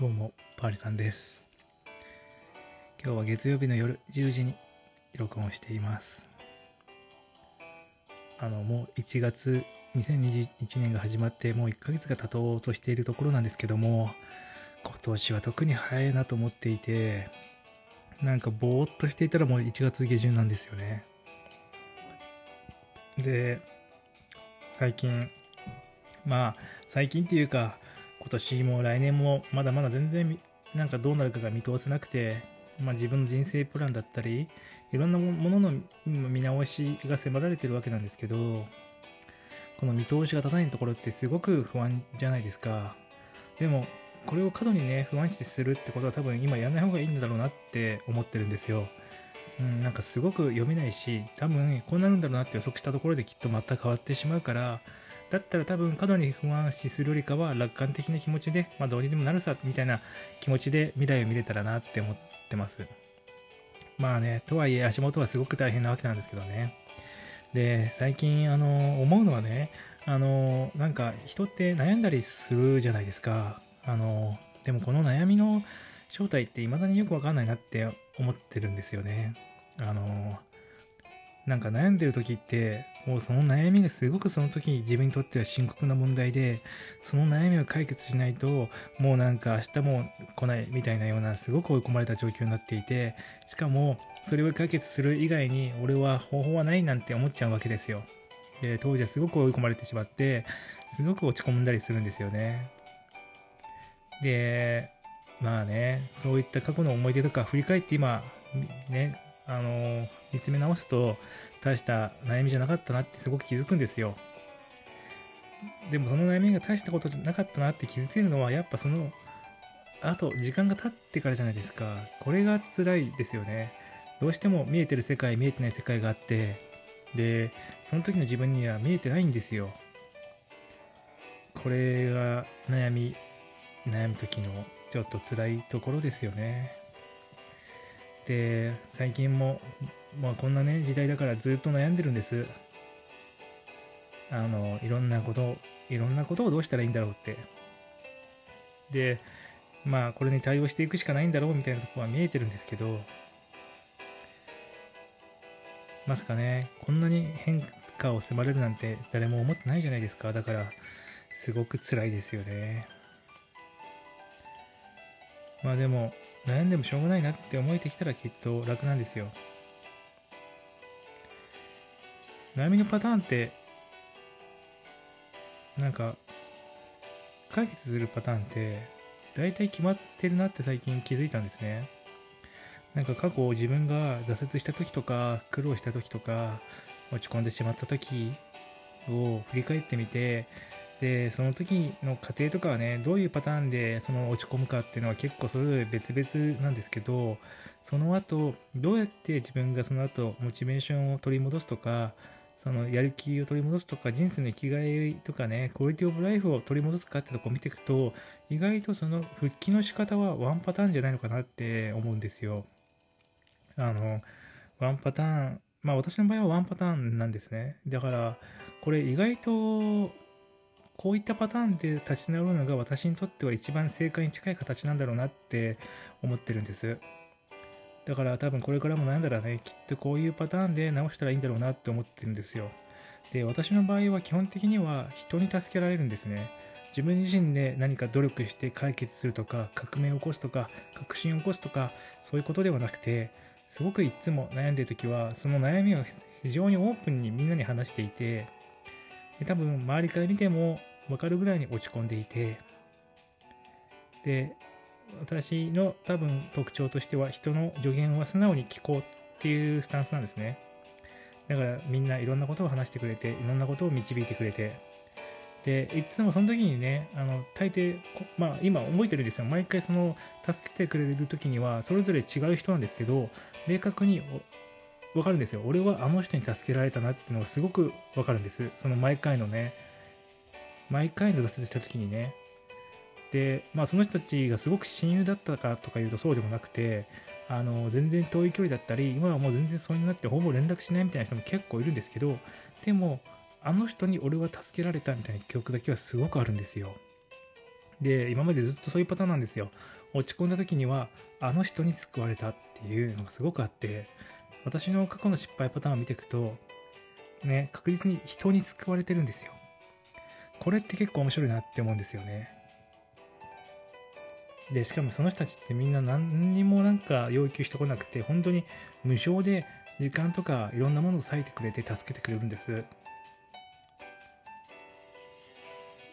どうも、パーリさんです。今日は月曜日の夜10時に録音しています。あの、もう1月、2021年が始まってもう1ヶ月が経とうとしているところなんですけども、今年は特に早いなと思っていて、なんかぼーっとしていたらもう1月下旬なんですよね。で、最近、まあ、最近っていうか、今年も来年もまだまだ全然なんかどうなるかが見通せなくて、まあ、自分の人生プランだったりいろんなものの見直しが迫られてるわけなんですけどこの見通しが立たないところってすごく不安じゃないですか。でもこれを過度にね不安視するってことは多分今やらない方がいいんだろうなって思ってるんですよ。うん、なんかすごく読めないし多分こうなるんだろうなって予測したところできっとまた変わってしまうからだったら多分過度に不安視するよりかは楽観的な気持ちで、まあ、どうにでもなるさみたいな気持ちで未来を見れたらなって思ってます。まあねとはいえ足元はすごく大変なわけなんですけどね。で最近あの思うのはねあのなんか人って悩んだりするじゃないですか。あのでもこの悩みの正体って未だによくわかんないなって思ってるんですよね。あのなんか悩んでる時ってもうその悩みがすごくその時に自分にとっては深刻な問題でその悩みを解決しないともうなんか明日も来ないみたいなようなすごく追い込まれた状況になっていてしかもそれを解決する以外に俺は方法はないなんて思っちゃうわけですよ。で当時はすごく追い込まれてしまってすごく落ち込んだりするんですよね。でまあねそういった過去の思い出とか振り返って今ねあの見つめ直すと大した悩みじゃなかったなってすごく気づくんですよ。でもその悩みが大したことじゃなかったなって気づけるのはやっぱそのあと時間が経ってからじゃないですか。これが辛いですよね。どうしても見えてる世界見えてない世界があってでその時の自分には見えてないんですよ。これが悩み悩む時のちょっと辛いところですよね。で最近もまあこんなね時代だからずっと悩んでるんです。あのいろんなこといろんなことをどうしたらいいんだろうって。でまあこれに対応していくしかないんだろうみたいなとこは見えてるんですけど。まさかねこんなに変化を迫れるなんて誰も思ってないじゃないですか。だからすごく辛いですよね。まあでも悩んでもしょうがないなって思えてきたらきっと楽なんですよ。悩みのパターンってなんか解決するパターンって大体決まってるなって最近気づいたんですね。なんか過去自分が挫折した時とか苦労した時とか落ち込んでしまった時を振り返ってみてでその時の過程とかはねどういうパターンでその落ち込むかっていうのは結構それぞれ別々なんですけどその後どうやって自分がその後モチベーションを取り戻すとかそのやる気を取り戻すとか人生の生きがいとかねクオリティオブライフを取り戻すかってとこを見ていくと意外とその復帰の仕方はワンパターンじゃないのかなって思うんですよ。あのワンパターンまあ私の場合はワンパターンなんですね。だからこれ意外とこういったパターンで立ち直るのが私にとっては一番正解に近い形なんだろうなって思ってるんです。だから多分これからも悩んだらね、きっとこういうパターンで直したらいいんだろうなって思ってるんですよ。で、私の場合は基本的には人に助けられるんですね。自分自身で何か努力して解決するとか、革命を起こすとか、革新を起こすとか、そういうことではなくて、すごくいつも悩んでる時は、その悩みを非常にオープンにみんなに話していて、多分周りから見ても分かるぐらいに落ち込んでいてで私の多分特徴としては人の助言は素直に聞こうっていうスタンスなんですね。だからみんないろんなことを話してくれていろんなことを導いてくれて。でいつもその時にねあの大抵まあ今覚えてるんですよ。毎回その助けてくれる時にはそれぞれ違う人なんですけど明確に分かるんですよ。俺はあの人に助けられたなっていうのがすごく分かるんです。その毎回のね。毎回の挫折した時にね。でまあその人たちがすごく親友だったかとかいうとそうでもなくてあの全然遠い距離だったり今はもう全然そうになってほぼ連絡しないみたいな人も結構いるんですけどでもあの人に俺は助けられたみたいな記憶だけはすごくあるんですよ。で、今までずっとそういうパターンなんですよ。落ち込んだ時には、あの人に救われたっていうのがすごくあって、私の過去の失敗パターンを見ていくと、ね、確実に人に救われてるんですよ。これって結構面白いなって思うんですよね。で、しかもその人たちってみんな何にもなんか要求してこなくて、本当に無償で時間とかいろんなものを割いてくれて助けてくれるんです。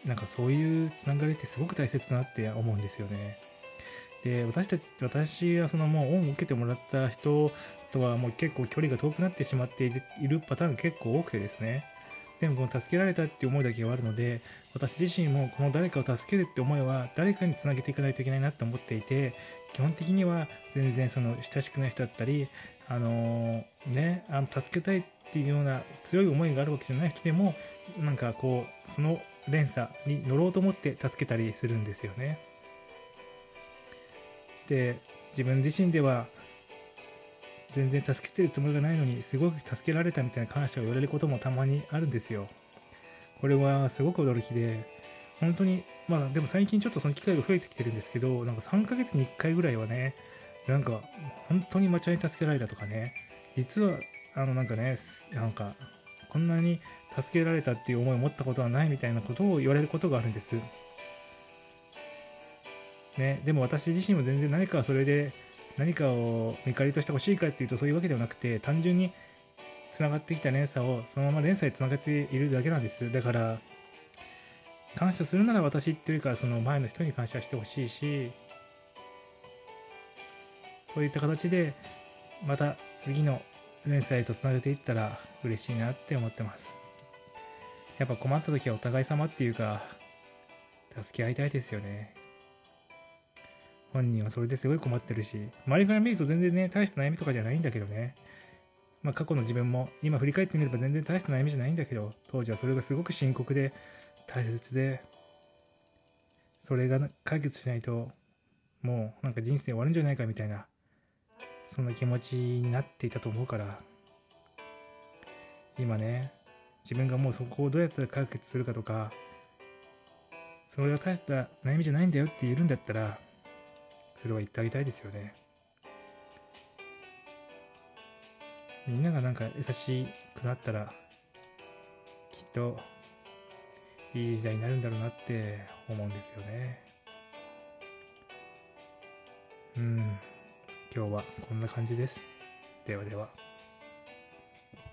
なんかそういうつながりってすごく大切だなって思うんですよね。で、私たち、私はそのもう恩を受けてもらった人とはもう結構距離が遠くなってしまっているパターンが結構多くてですね。でもこの助けられたっていう思いだけはあるので、私自身もこの誰かを助けるって思いは誰かにつなげていかないといけないなって思っていて、基本的には全然その親しくない人だったり、あのー、ね、あの助けたいっていうような強い思いがあるわけじゃない人でも、なんかこう、その連鎖に乗ろうと思って助けたりするんですよね。で、自分自身では全然助けてるつもりがないのにすごく助けられたみたいな感謝を言われることもたまにあるんですよ。これはすごく驚きで、本当に、まあでも最近ちょっとその機会が増えてきてるんですけど、なんか3ヶ月に1回ぐらいはね、なんか本当に町に助けられたとかね、実はあのなんかね、なんかこんなに助けられたっていう思いを持ったことはないみたいなことを言われることがあるんです。ね、でも私自身も全然何かそれで何かを見返りとして欲しいかっていうとそういうわけではなくて単純につながってきた連鎖をそのまま連鎖につながっているだけなんです。だから感謝するなら私っていうかその前の人に感謝してほしいしそういった形でまた次の連載とつなげていったら嬉しいなって思ってます。やっぱ困った時はお互い様っていうか助け合いたいですよね。本人はそれですごい困ってるし、周りから見ると全然ね、大した悩みとかじゃないんだけどね。まあ過去の自分も今振り返ってみれば全然大した悩みじゃないんだけど、当時はそれがすごく深刻で大切で、それが解決しないと、もうなんか人生終わるんじゃないかみたいな、そんな気持ちになっていたと思うから、今ね、自分がもうそこをどうやったら解決するかとか、それは大した悩みじゃないんだよって言えるんだったら、それは言ってあげたいですよね。みんながなんか優しくなったら、きっといい時代になるんだろうなって思うんですよね。うん。今日はこんな感じです。ではでは。